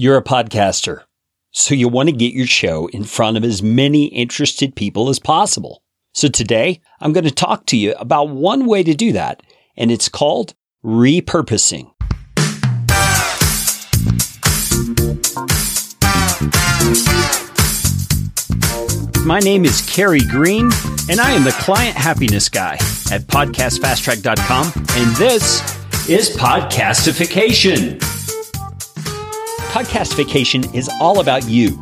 You're a podcaster, so you want to get your show in front of as many interested people as possible. So today, I'm going to talk to you about one way to do that, and it's called repurposing. My name is Carey Green, and I am the client happiness guy at podcastfasttrack.com, and this is Podcastification. Podcastification is all about you,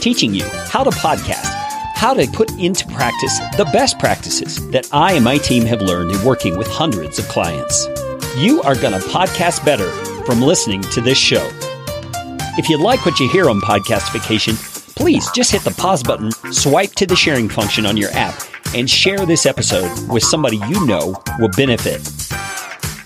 teaching you how to podcast, how to put into practice the best practices that I and my team have learned in working with hundreds of clients. You are going to podcast better from listening to this show. If you like what you hear on Podcastification, please just hit the pause button, swipe to the sharing function on your app, and share this episode with somebody you know will benefit.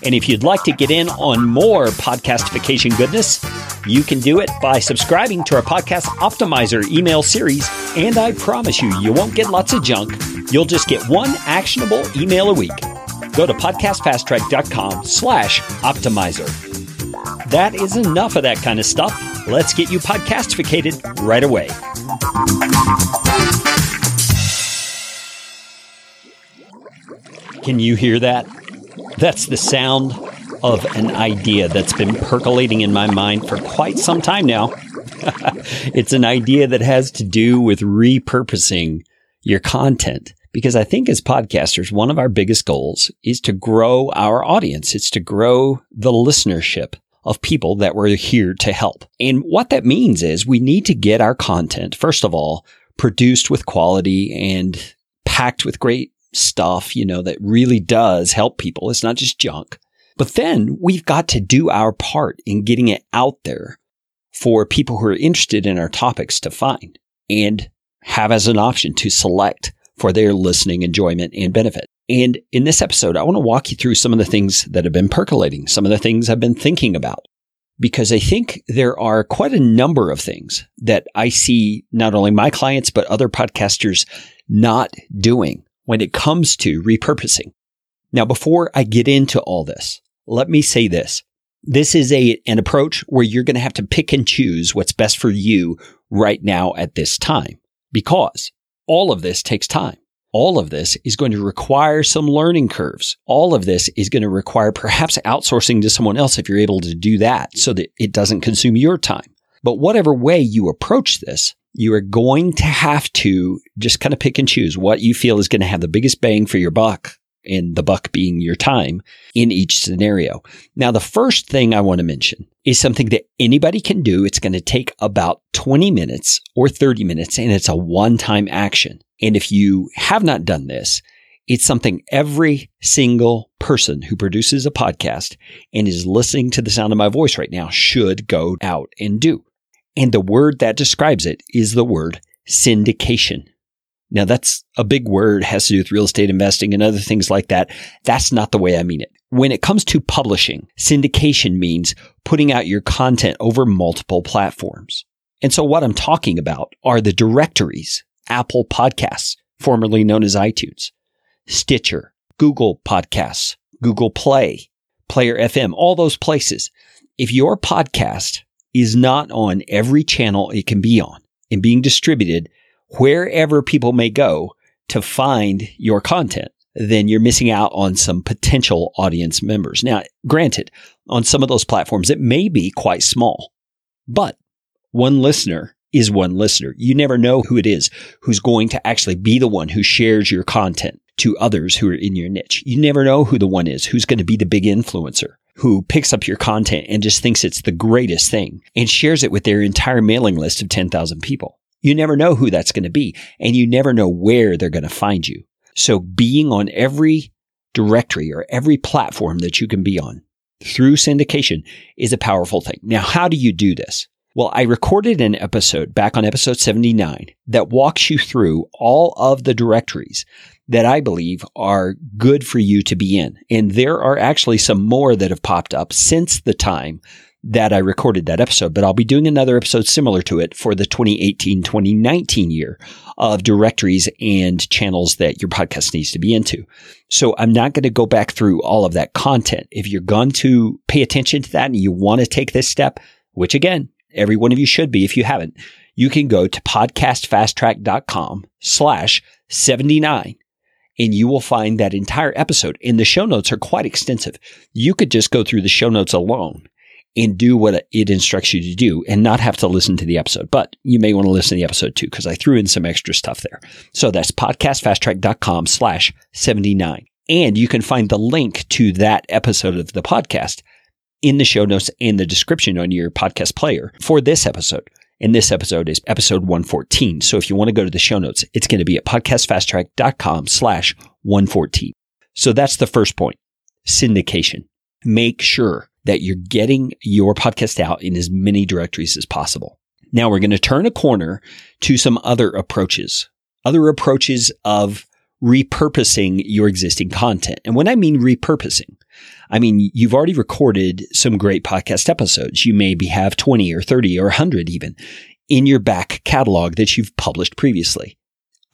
And if you'd like to get in on more podcastification goodness, you can do it by subscribing to our podcast optimizer email series. And I promise you, you won't get lots of junk. You'll just get one actionable email a week. Go to podcastfasttrack.com slash optimizer. That is enough of that kind of stuff. Let's get you podcastificated right away. Can you hear that? That's the sound of an idea that's been percolating in my mind for quite some time now. it's an idea that has to do with repurposing your content. Because I think as podcasters, one of our biggest goals is to grow our audience. It's to grow the listenership of people that we're here to help. And what that means is we need to get our content, first of all, produced with quality and packed with great stuff, you know, that really does help people. It's not just junk. But then we've got to do our part in getting it out there for people who are interested in our topics to find and have as an option to select for their listening enjoyment and benefit. And in this episode, I want to walk you through some of the things that have been percolating, some of the things I've been thinking about, because I think there are quite a number of things that I see not only my clients, but other podcasters not doing when it comes to repurposing. Now, before I get into all this, let me say this. This is a, an approach where you're going to have to pick and choose what's best for you right now at this time because all of this takes time. All of this is going to require some learning curves. All of this is going to require perhaps outsourcing to someone else if you're able to do that so that it doesn't consume your time. But whatever way you approach this, you are going to have to just kind of pick and choose what you feel is going to have the biggest bang for your buck and the buck being your time in each scenario. Now, the first thing I want to mention is something that anybody can do. It's going to take about 20 minutes or 30 minutes and it's a one time action. And if you have not done this, it's something every single person who produces a podcast and is listening to the sound of my voice right now should go out and do. And the word that describes it is the word syndication. Now that's a big word, has to do with real estate investing and other things like that. That's not the way I mean it. When it comes to publishing, syndication means putting out your content over multiple platforms. And so what I'm talking about are the directories, Apple Podcasts, formerly known as iTunes, Stitcher, Google Podcasts, Google Play, Player FM, all those places. If your podcast is not on every channel it can be on and being distributed wherever people may go to find your content, then you're missing out on some potential audience members. Now, granted, on some of those platforms, it may be quite small, but one listener is one listener. You never know who it is who's going to actually be the one who shares your content to others who are in your niche. You never know who the one is who's going to be the big influencer who picks up your content and just thinks it's the greatest thing and shares it with their entire mailing list of 10,000 people. You never know who that's going to be and you never know where they're going to find you. So being on every directory or every platform that you can be on through syndication is a powerful thing. Now, how do you do this? Well, I recorded an episode back on episode 79 that walks you through all of the directories that I believe are good for you to be in. And there are actually some more that have popped up since the time that I recorded that episode, but I'll be doing another episode similar to it for the 2018 2019 year of directories and channels that your podcast needs to be into. So I'm not going to go back through all of that content. If you're going to pay attention to that and you want to take this step, which again, every one of you should be if you haven't, you can go to podcastfasttrack.com slash 79 and you will find that entire episode. And the show notes are quite extensive. You could just go through the show notes alone and do what it instructs you to do and not have to listen to the episode. But you may want to listen to the episode too, because I threw in some extra stuff there. So that's podcastfasttrack.com slash 79. And you can find the link to that episode of the podcast in the show notes and the description on your podcast player for this episode. And this episode is episode 114. So if you want to go to the show notes, it's going to be at podcastfasttrack.com slash 114. So that's the first point. Syndication. Make sure that you're getting your podcast out in as many directories as possible. Now we're going to turn a corner to some other approaches, other approaches of repurposing your existing content. And when I mean repurposing, I mean, you've already recorded some great podcast episodes. You maybe have 20 or 30 or 100 even in your back catalog that you've published previously.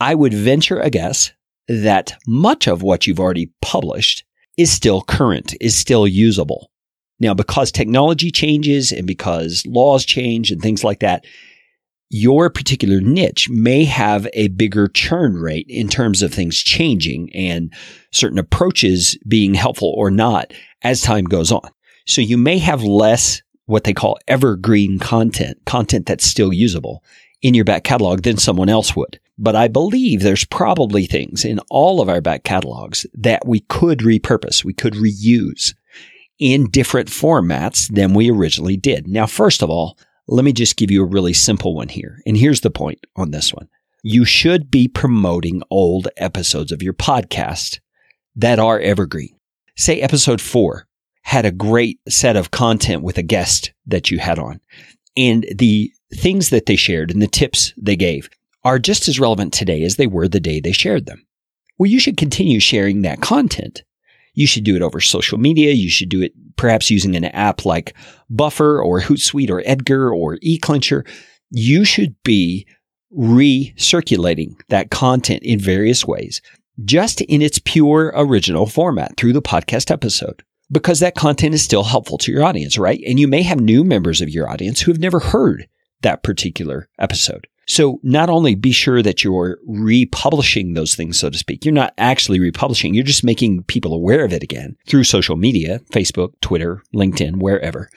I would venture a guess that much of what you've already published is still current, is still usable. Now, because technology changes and because laws change and things like that, your particular niche may have a bigger churn rate in terms of things changing and certain approaches being helpful or not as time goes on. So you may have less what they call evergreen content, content that's still usable in your back catalog than someone else would. But I believe there's probably things in all of our back catalogs that we could repurpose, we could reuse in different formats than we originally did. Now, first of all, let me just give you a really simple one here. And here's the point on this one. You should be promoting old episodes of your podcast that are evergreen. Say episode four had a great set of content with a guest that you had on and the things that they shared and the tips they gave are just as relevant today as they were the day they shared them. Well, you should continue sharing that content you should do it over social media. You should do it perhaps using an app like Buffer or Hootsuite or Edgar or eClincher. You should be recirculating that content in various ways, just in its pure original format through the podcast episode. Because that content is still helpful to your audience, right? And you may have new members of your audience who have never heard that particular episode. So not only be sure that you're republishing those things, so to speak, you're not actually republishing. You're just making people aware of it again through social media, Facebook, Twitter, LinkedIn, wherever.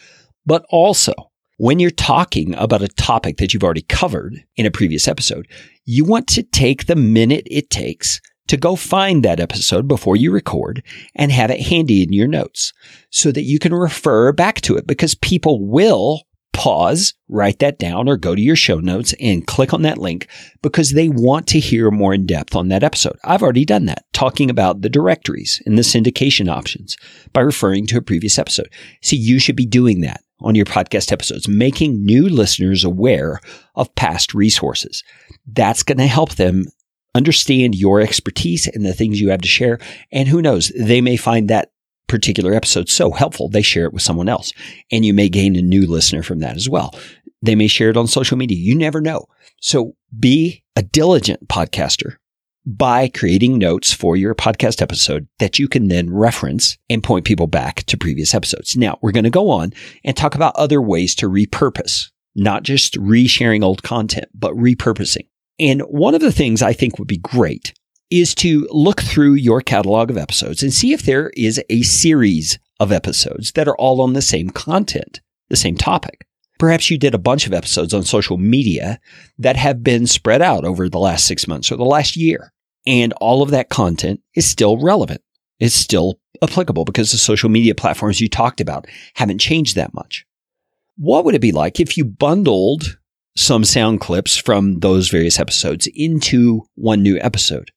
But also when you're talking about a topic that you've already covered in a previous episode, you want to take the minute it takes to go find that episode before you record and have it handy in your notes so that you can refer back to it because people will pause, write that down, or go to your show notes and click on that link because they want to hear more in depth on that episode. I've already done that, talking about the directories and the syndication options by referring to a previous episode. So you should be doing that on your podcast episodes, making new listeners aware of past resources. That's going to help them understand your expertise and the things you have to share. And who knows, they may find that particular episode so helpful, they share it with someone else. And you may gain a new listener from that as well. They may share it on social media. You never know. So be a diligent podcaster by creating notes for your podcast episode that you can then reference and point people back to previous episodes. Now we're going to go on and talk about other ways to repurpose, not just resharing old content, but repurposing. And one of the things I think would be great is to look through your catalog of episodes and see if there is a series of episodes that are all on the same content, the same topic. Perhaps you did a bunch of episodes on social media that have been spread out over the last six months or the last year. And all of that content is still relevant. It's still applicable because the social media platforms you talked about haven't changed that much. What would it be like if you bundled some sound clips from those various episodes into one new episode?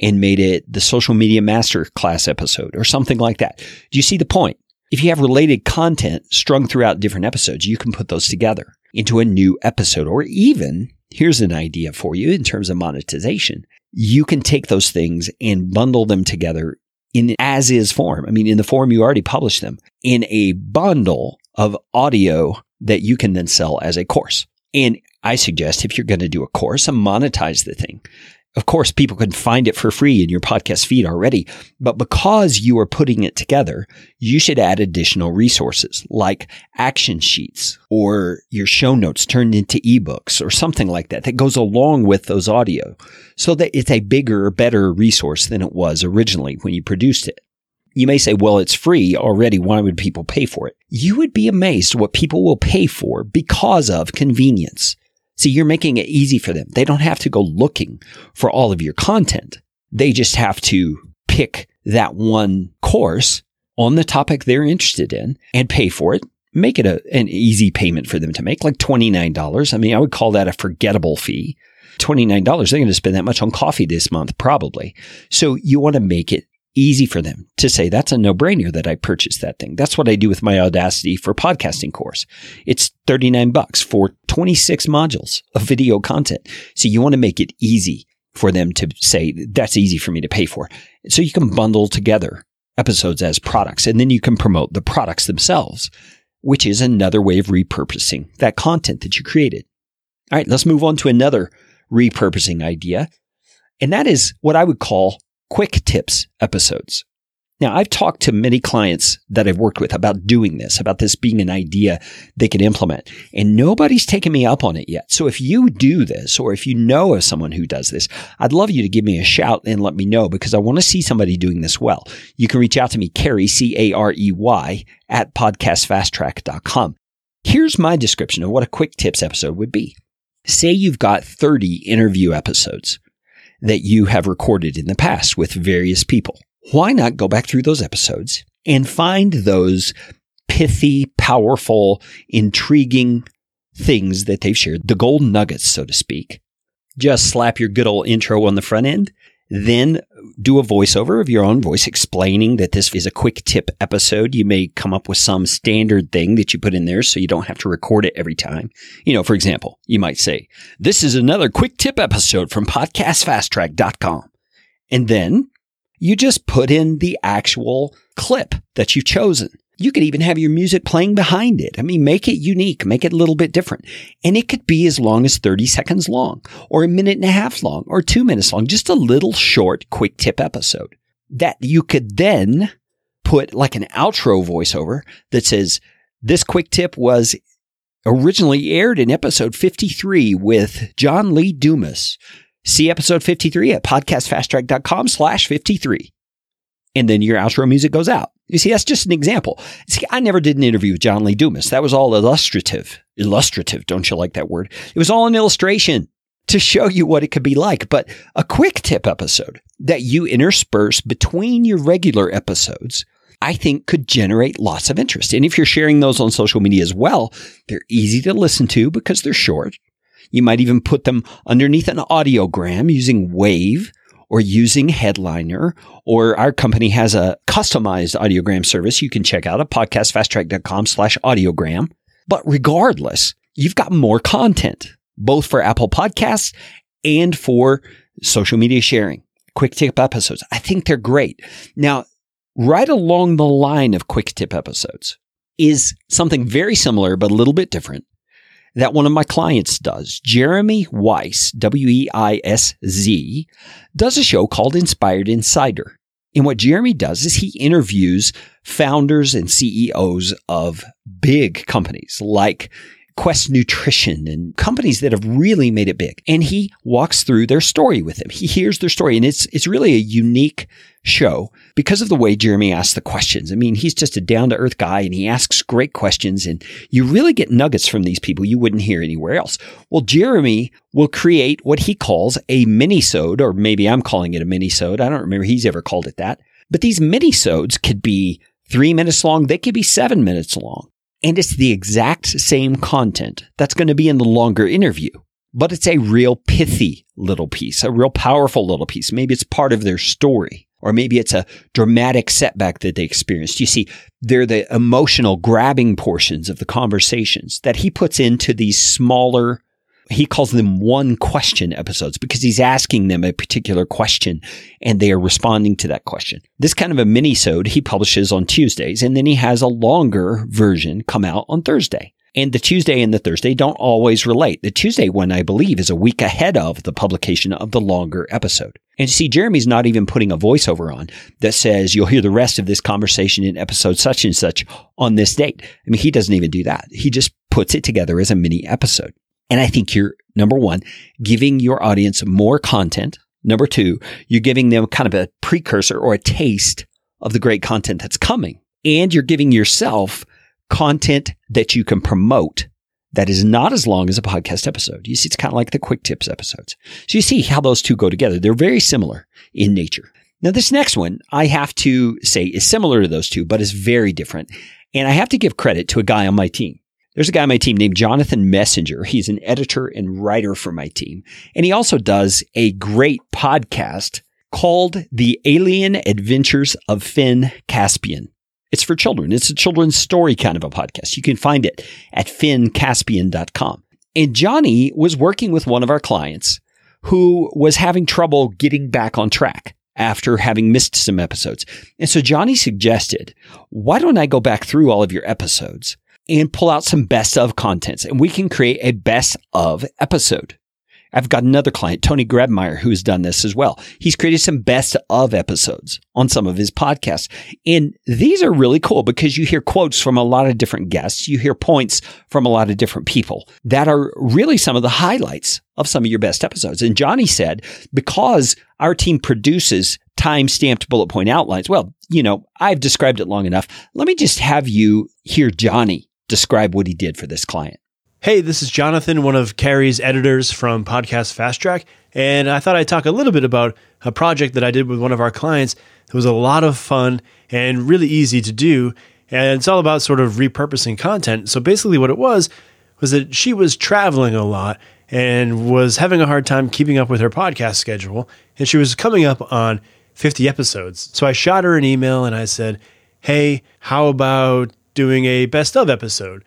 And made it the social media master class episode or something like that. Do you see the point? If you have related content strung throughout different episodes, you can put those together into a new episode. Or even, here's an idea for you in terms of monetization. You can take those things and bundle them together in as is form. I mean, in the form you already published them in a bundle of audio that you can then sell as a course. And I suggest if you're going to do a course and monetize the thing, Of course, people can find it for free in your podcast feed already, but because you are putting it together, you should add additional resources like action sheets or your show notes turned into ebooks or something like that that goes along with those audio so that it's a bigger, better resource than it was originally when you produced it. You may say, well, it's free already. Why would people pay for it? You would be amazed what people will pay for because of convenience. See, you're making it easy for them. They don't have to go looking for all of your content. They just have to pick that one course on the topic they're interested in and pay for it. Make it a, an easy payment for them to make, like $29. I mean, I would call that a forgettable fee. $29, they're going to spend that much on coffee this month, probably. So you want to make it easy for them to say that's a no-brainer that I purchased that thing. That's what I do with my Audacity for podcasting course. It's 39 bucks for 26 modules of video content. So you want to make it easy for them to say that's easy for me to pay for. So you can bundle together episodes as products and then you can promote the products themselves, which is another way of repurposing that content that you created. All right, let's move on to another repurposing idea. And that is what I would call quick tips episodes. Now, I've talked to many clients that I've worked with about doing this, about this being an idea they can implement, and nobody's taken me up on it yet. So if you do this, or if you know of someone who does this, I'd love you to give me a shout and let me know because I want to see somebody doing this well. You can reach out to me, Carey, C-A-R-E-Y, at podcastfasttrack.com. Here's my description of what a quick tips episode would be. Say you've got 30 interview episodes that you have recorded in the past with various people. Why not go back through those episodes and find those pithy, powerful, intriguing things that they've shared, the gold nuggets, so to speak. Just slap your good old intro on the front end then do a voiceover of your own voice explaining that this is a quick tip episode. You may come up with some standard thing that you put in there so you don't have to record it every time. You know, for example, you might say, this is another quick tip episode from podcastfasttrack.com. And then you just put in the actual clip that you've chosen. You could even have your music playing behind it. I mean, make it unique, make it a little bit different. And it could be as long as 30 seconds long or a minute and a half long or two minutes long, just a little short, quick tip episode that you could then put like an outro voiceover that says, this quick tip was originally aired in episode 53 with John Lee Dumas. See episode 53 at podcastfasttrack.com slash 53 and then your outro music goes out. You see, that's just an example. See, I never did an interview with John Lee Dumas. That was all illustrative. Illustrative, don't you like that word? It was all an illustration to show you what it could be like. But a quick tip episode that you intersperse between your regular episodes, I think could generate lots of interest. And if you're sharing those on social media as well, they're easy to listen to because they're short. You might even put them underneath an audiogram using Wavve or using Headliner, or our company has a customized audiogram service you can check out at podcastfasttrack.com slash audiogram. But regardless, you've got more content, both for Apple Podcasts and for social media sharing. Quick tip episodes. I think they're great. Now, right along the line of quick tip episodes is something very similar, but a little bit different that one of my clients does. Jeremy Weisz, W-E-I-S-Z, does a show called Inspired Insider. And what Jeremy does is he interviews founders and CEOs of big companies like Quest Nutrition and companies that have really made it big. And he walks through their story with them. He hears their story and it's, it's really a unique show because of the way Jeremy asks the questions. I mean, he's just a down to earth guy and he asks great questions and you really get nuggets from these people you wouldn't hear anywhere else. Well, Jeremy will create what he calls a mini-sode, or maybe I'm calling it a mini-sode. I don't remember he's ever called it that. But these mini-sodes could be three minutes long. They could be seven minutes long. And it's the exact same content that's going to be in the longer interview, but it's a real pithy little piece, a real powerful little piece. Maybe it's part of their story, or maybe it's a dramatic setback that they experienced. You see, they're the emotional grabbing portions of the conversations that he puts into these smaller he calls them one question episodes because he's asking them a particular question and they are responding to that question. This kind of a mini-sode he publishes on Tuesdays and then he has a longer version come out on Thursday. And the Tuesday and the Thursday don't always relate. The Tuesday one, I believe, is a week ahead of the publication of the longer episode. And you see, Jeremy's not even putting a voiceover on that says you'll hear the rest of this conversation in episode such and such on this date. I mean, he doesn't even do that. He just puts it together as a mini episode. And I think you're number one, giving your audience more content. Number two, you're giving them kind of a precursor or a taste of the great content that's coming. And you're giving yourself content that you can promote that is not as long as a podcast episode. You see, it's kind of like the quick tips episodes. So you see how those two go together. They're very similar in nature. Now, this next one I have to say is similar to those two, but is very different. And I have to give credit to a guy on my team. There's a guy on my team named Jonathan Messenger. He's an editor and writer for my team. And he also does a great podcast called The Alien Adventures of Finn Caspian. It's for children. It's a children's story kind of a podcast. You can find it at finncaspian.com. And Johnny was working with one of our clients who was having trouble getting back on track after having missed some episodes. And so Johnny suggested, why don't I go back through all of your episodes and pull out some best of contents and we can create a best of episode. I've got another client, Tony Grebmeyer, who's done this as well. He's created some best of episodes on some of his podcasts. And these are really cool because you hear quotes from a lot of different guests. You hear points from a lot of different people that are really some of the highlights of some of your best episodes. And Johnny said, because our team produces time stamped bullet point outlines. Well, you know, I've described it long enough. Let me just have you hear Johnny describe what he did for this client. Hey, this is Jonathan, one of Carey's editors from Podcast Fast Track, and I thought I'd talk a little bit about a project that I did with one of our clients. It was a lot of fun and really easy to do, and it's all about sort of repurposing content. So basically, what it was was that she was traveling a lot and was having a hard time keeping up with her podcast schedule, and she was coming up on 50 episodes. So I shot her an email and I said, Hey, how about doing a best of episode?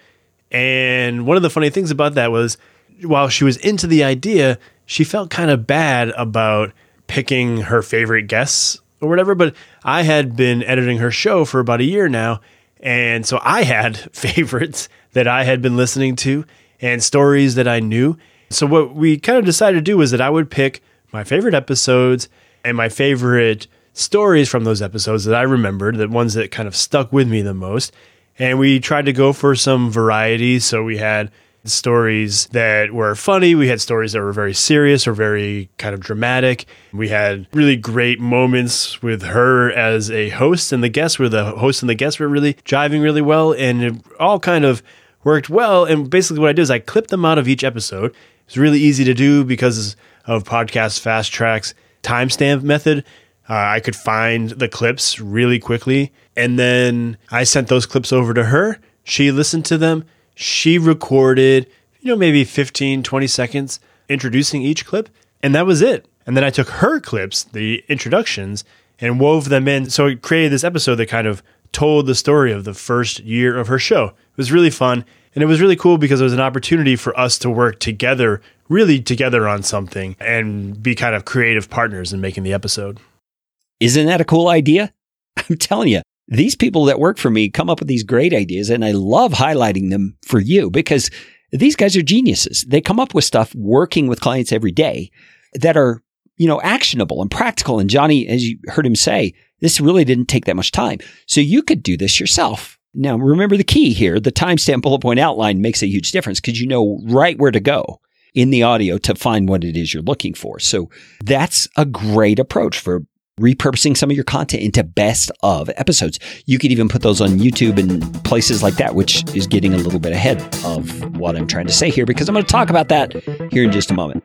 And one of the funny things about that was while she was into the idea, she felt kind of bad about picking her favorite guests or whatever. But I had been editing her show for about a year now. And so I had favorites that I had been listening to and stories that I knew. So what we kind of decided to do was that I would pick my favorite episodes and my favorite stories from those episodes that I remembered, the ones that kind of stuck with me the most and we tried to go for some variety. So we had stories that were funny. We had stories that were very serious or very kind of dramatic. We had really great moments with her as a host and the guests where the host and the guests were really jiving really well and it all kind of worked well. And basically what I did is I clipped them out of each episode. It's really easy to do because of podcast fast tracks timestamp method. Uh, I could find the clips really quickly. And then I sent those clips over to her. She listened to them. She recorded, you know, maybe 15, 20 seconds introducing each clip. And that was it. And then I took her clips, the introductions, and wove them in. So it created this episode that kind of told the story of the first year of her show. It was really fun. And it was really cool because it was an opportunity for us to work together, really together on something and be kind of creative partners in making the episode. Isn't that a cool idea? I'm telling you, these people that work for me come up with these great ideas, and I love highlighting them for you because these guys are geniuses. They come up with stuff working with clients every day that are, you know, actionable and practical. And Johnny, as you heard him say, this really didn't take that much time. So you could do this yourself. Now, remember the key here the timestamp bullet point outline makes a huge difference because you know right where to go in the audio to find what it is you're looking for. So that's a great approach for repurposing some of your content into best of episodes. You could even put those on YouTube and places like that, which is getting a little bit ahead of what I'm trying to say here because I'm going to talk about that here in just a moment.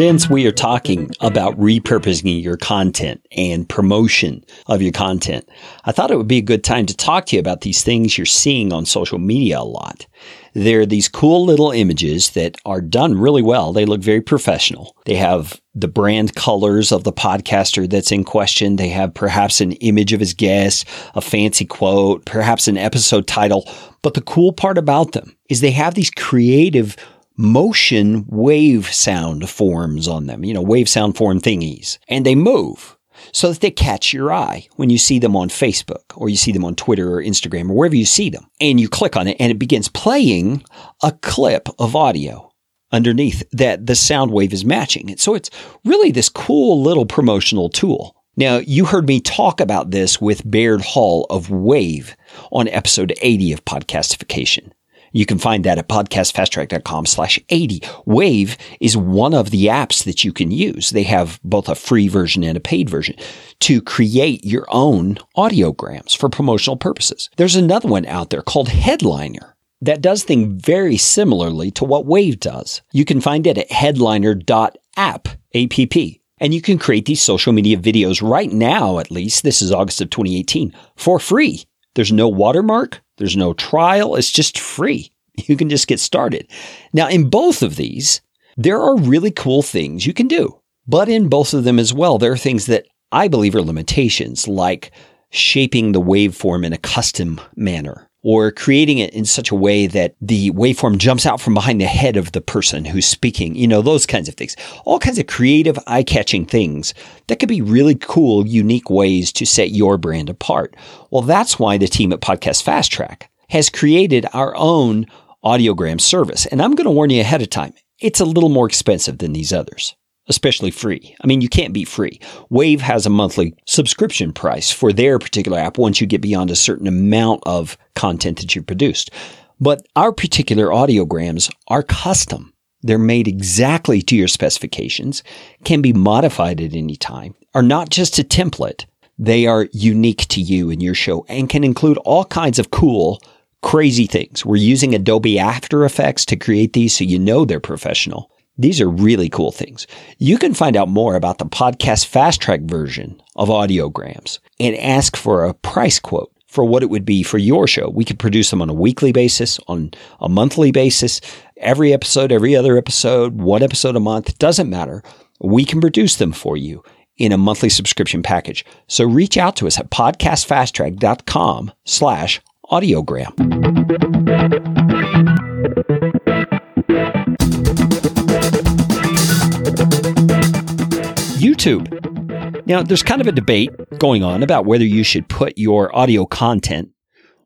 Since we are talking about repurposing your content and promotion of your content, I thought it would be a good time to talk to you about these things you're seeing on social media a lot. There are these cool little images that are done really well. They look very professional. They have the brand colors of the podcaster that's in question. They have perhaps an image of his guest, a fancy quote, perhaps an episode title. But the cool part about them is they have these creative motion wave sound forms on them, you know, wave sound form thingies, and they move. so that they catch your eye when you see them on Facebook or you see them on Twitter or Instagram or wherever you see them. And you click on it and it begins playing a clip of audio underneath that the sound wave is matching. And so it's really this cool little promotional tool. Now, you heard me talk about this with Baird Hall of Wavve on episode 80 of Podcastification. You can find that at podcastfasttrack.com slash 80. Wavve is one of the apps that you can use. They have both a free version and a paid version to create your own audiograms for promotional purposes. There's another one out there called Headliner that does things very similarly to what Wavve does. You can find it at headliner.app, app. And you can create these social media videos right now, at least. This is August of 2018 for free. There's no watermark. There's no trial. It's just free. You can just get started. Now, in both of these, there are really cool things you can do. But in both of them as well, there are things that I believe are limitations, like shaping the waveform in a custom manner or creating it in such a way that the waveform jumps out from behind the head of the person who's speaking, you know, those kinds of things. All kinds of creative, eye catching things that could be really cool, unique ways to set your brand apart. Well, that's why the team at Podcast Fast Track has created our own audiogram service. And I'm going to warn you ahead of time. It's a little more expensive than these others especially free. I mean, you can't be free. Wavve has a monthly subscription price for their particular app once you get beyond a certain amount of content that you've produced. But our particular audiograms are custom. They're made exactly to your specifications, can be modified at any time, are not just a template. They are unique to you and your show and can include all kinds of cool, crazy things. We're using Adobe After Effects to create these so you know they're professional. These are really cool things. You can find out more about the podcast fast track version of audiograms and ask for a price quote for what it would be for your show. We could produce them on a weekly basis, on a monthly basis, every episode, every other episode, one episode a month, doesn't matter. We can produce them for you in a monthly subscription package. So reach out to us at podcastfasttrack.com slash audiogram. YouTube. Now, there's kind of a debate going on about whether you should put your audio content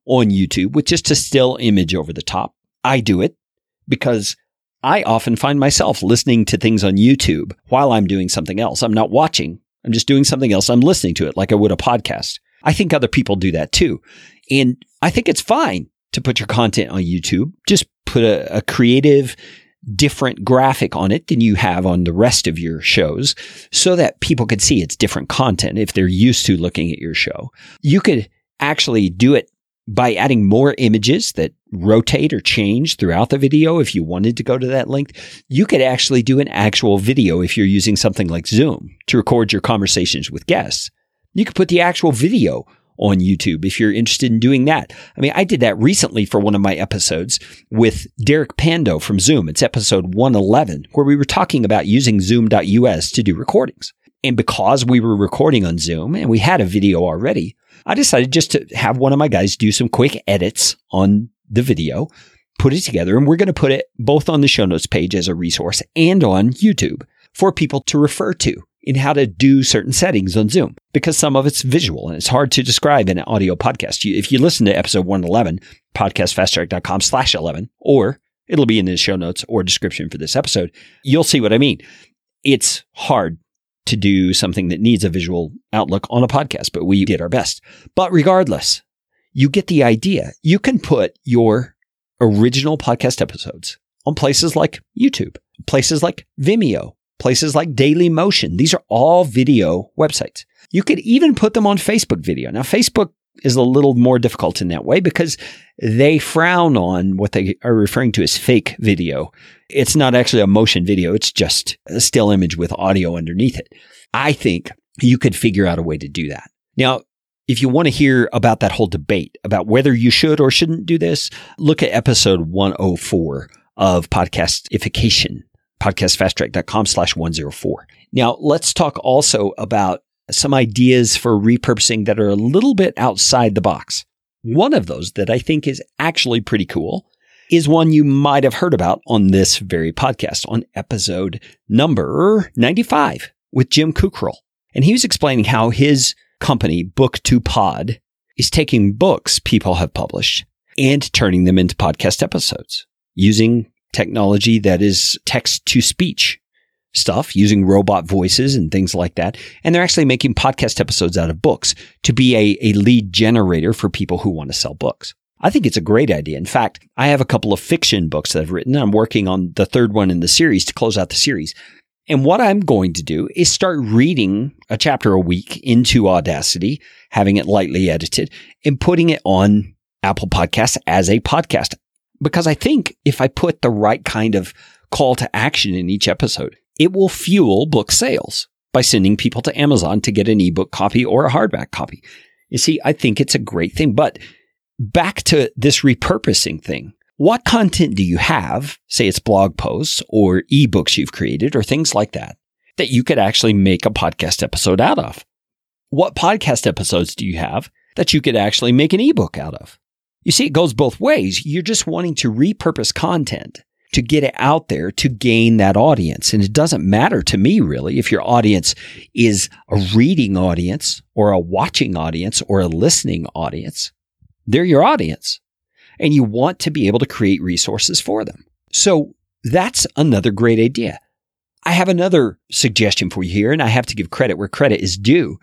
on YouTube with just a still image over the top. I do it because I often find myself listening to things on YouTube while I'm doing something else. I'm not watching. I'm just doing something else. I'm listening to it like I would a podcast. I think other people do that too. And I think it's fine to put your content on YouTube. Just put a, a creative, different graphic on it than you have on the rest of your shows so that people could see it's different content if they're used to looking at your show. You could actually do it by adding more images that rotate or change throughout the video if you wanted to go to that length. You could actually do an actual video if you're using something like Zoom to record your conversations with guests. You could put the actual video on YouTube if you're interested in doing that. I mean, I did that recently for one of my episodes with Derek Pando from Zoom. It's episode 111, where we were talking about using Zoom.us to do recordings. And because we were recording on Zoom and we had a video already, I decided just to have one of my guys do some quick edits on the video, put it together, and we're going to put it both on the show notes page as a resource and on YouTube for people to refer to in how to do certain settings on Zoom because some of it's visual and it's hard to describe in an audio podcast. if you listen to episode 111, podcastfasttrack.com slash 11, or it'll be in the show notes or description for this episode, you'll see what I mean. It's hard to do something that needs a visual outlook on a podcast, but we did our best. But regardless, you get the idea. You can put your original podcast episodes on places like YouTube, places like Vimeo, places like Daily Motion. These are all video websites. You could even put them on Facebook video. Now, Facebook is a little more difficult in that way because they frown on what they are referring to as fake video. It's not actually a motion video. It's just a still image with audio underneath it. I think you could figure out a way to do that. Now, if you want to hear about that whole debate about whether you should or shouldn't do this, look at episode 104 of podcastification podcastfasttrack.com slash 104. Now, let's talk also about some ideas for repurposing that are a little bit outside the box. One of those that I think is actually pretty cool is one you might have heard about on this very podcast on episode number 95 with Jim Kukral. And he was explaining how his company, Book2Pod, is taking books people have published and turning them into podcast episodes using technology that is text to speech stuff using robot voices and things like that. And they're actually making podcast episodes out of books to be a, a lead generator for people who want to sell books. I think it's a great idea. In fact, I have a couple of fiction books that I've written. I'm working on the third one in the series to close out the series. And what I'm going to do is start reading a chapter a week into Audacity, having it lightly edited and putting it on Apple Podcasts as a podcast. Because I think if I put the right kind of call to action in each episode, it will fuel book sales by sending people to Amazon to get an ebook copy or a hardback copy. You see, I think it's a great thing. But back to this repurposing thing. What content do you have? Say it's blog posts or ebooks you've created or things like that, that you could actually make a podcast episode out of. What podcast episodes do you have that you could actually make an ebook out of? You see, it goes both ways. You're just wanting to repurpose content to get it out there to gain that audience. And it doesn't matter to me really if your audience is a reading audience or a watching audience or a listening audience. They're your audience and you want to be able to create resources for them. So that's another great idea. I have another suggestion for you here, and I have to give credit where credit is due.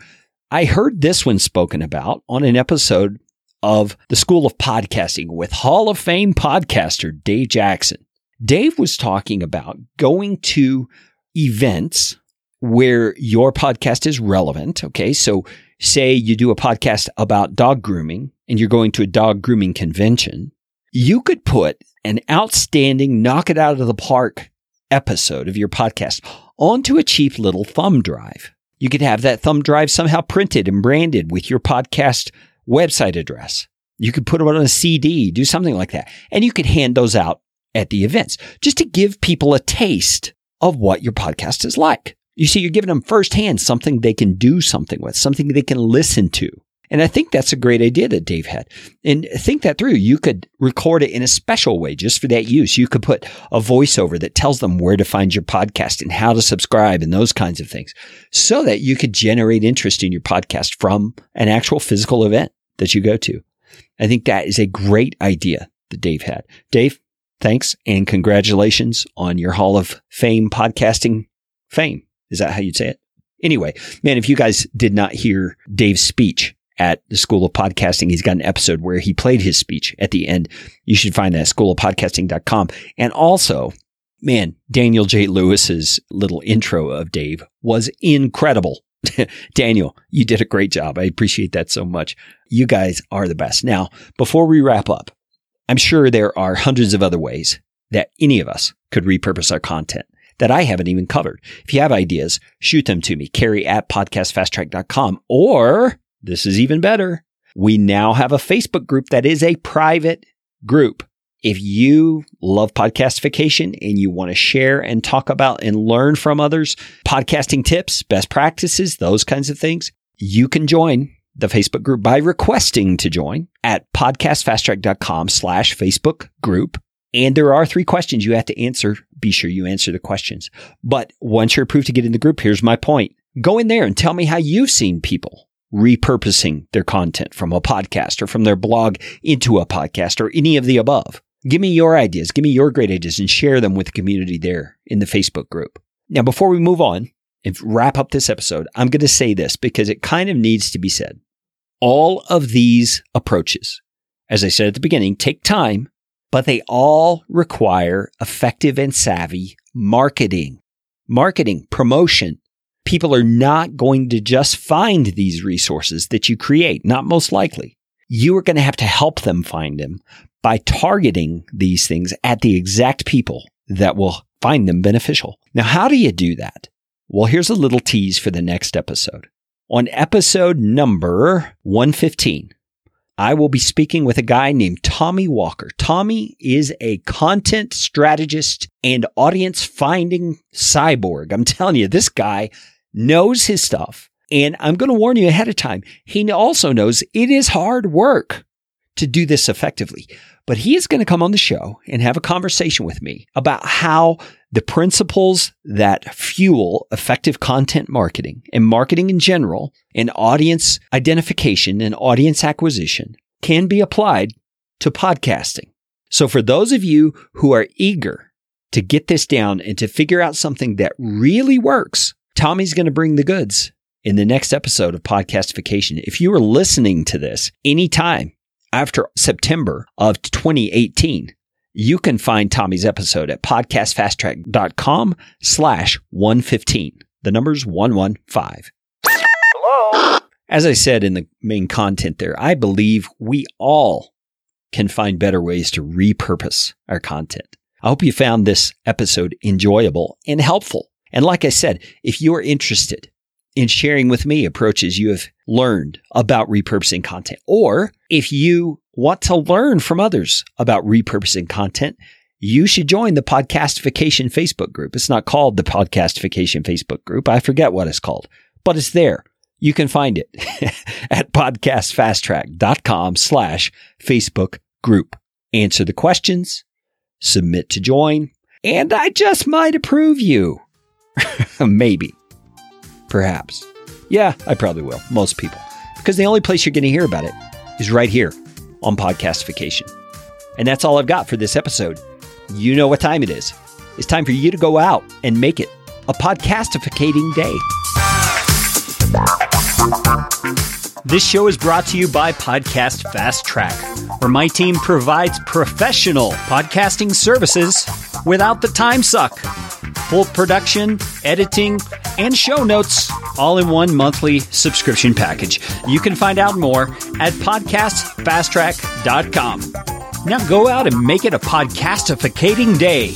I heard this one spoken about on an episode of the School of Podcasting with Hall of Fame podcaster Dave Jackson. Dave was talking about going to events where your podcast is relevant. Okay. So say you do a podcast about dog grooming and you're going to a dog grooming convention. You could put an outstanding knock it out of the park episode of your podcast onto a cheap little thumb drive. You could have that thumb drive somehow printed and branded with your podcast website address. You could put it on a CD, do something like that. And you could hand those out at the events just to give people a taste of what your podcast is like. You see, you're giving them firsthand something they can do something with, something they can listen to. And I think that's a great idea that Dave had. And think that through. You could record it in a special way just for that use. You could put a voiceover that tells them where to find your podcast and how to subscribe and those kinds of things so that you could generate interest in your podcast from an actual physical event that you go to. I think that is a great idea that Dave had. Dave, thanks and congratulations on your Hall of Fame podcasting fame. Is that how you'd say it? Anyway, man, if you guys did not hear Dave's speech at the School of Podcasting, he's got an episode where he played his speech at the end. You should find that at schoolofpodcasting.com. And also, man, Daniel J. Lewis's little intro of Dave was incredible. Daniel, you did a great job. I appreciate that so much. You guys are the best. Now, before we wrap up, I'm sure there are hundreds of other ways that any of us could repurpose our content that I haven't even covered. If you have ideas, shoot them to me, Carey at podcastfasttrack.com. Or this is even better. We now have a Facebook group that is a private group. If you love podcastification and you want to share and talk about and learn from others, podcasting tips, best practices, those kinds of things, you can join the Facebook group by requesting to join at podcastfasttrack.com slash Facebook group. And there are three questions you have to answer. Be sure you answer the questions. But once you're approved to get in the group, here's my point. Go in there and tell me how you've seen people repurposing their content from a podcast or from their blog into a podcast or any of the above. Give me your ideas. Give me your great ideas and share them with the community there in the Facebook group. Now, before we move on, and wrap up this episode, I'm going to say this because it kind of needs to be said. All of these approaches, as I said at the beginning, take time, but they all require effective and savvy marketing, marketing, promotion. People are not going to just find these resources that you create, not most likely. You are going to have to help them find them by targeting these things at the exact people that will find them beneficial. Now, how do you do that? Well, here's a little tease for the next episode. On episode number 115, I will be speaking with a guy named Tommy Walker. Tommy is a content strategist and audience finding cyborg. I'm telling you, this guy knows his stuff. And I'm going to warn you ahead of time. He also knows it is hard work to do this effectively. But he is going to come on the show and have a conversation with me about how the principles that fuel effective content marketing and marketing in general and audience identification and audience acquisition can be applied to podcasting. So for those of you who are eager to get this down and to figure out something that really works, Tommy's going to bring the goods in the next episode of Podcastification. If you are listening to this anytime after September of 2018, you can find Tommy's episode at podcastfasttrack.com slash 115. The number's 115. Hello. As I said in the main content there, I believe we all can find better ways to repurpose our content. I hope you found this episode enjoyable and helpful. And like I said, if you're interested in sharing with me approaches you have learned about repurposing content, or if you want to learn from others about repurposing content, you should join the Podcastification Facebook group. It's not called the Podcastification Facebook group. I forget what it's called, but it's there. You can find it at podcastfasttrack.com slash Facebook group. Answer the questions, submit to join, and I just might approve you. Maybe. Perhaps. Yeah, I probably will. Most people. Because the only place you're going to hear about it is right here on Podcastification. And that's all I've got for this episode. You know what time it is. It's time for you to go out and make it a podcastificating day. This show is brought to you by Podcast Fast Track, where my team provides professional podcasting services without the time suck. Full production, editing, and show notes all in one monthly subscription package. You can find out more at podcastfasttrack.com. Now go out and make it a podcastificating day.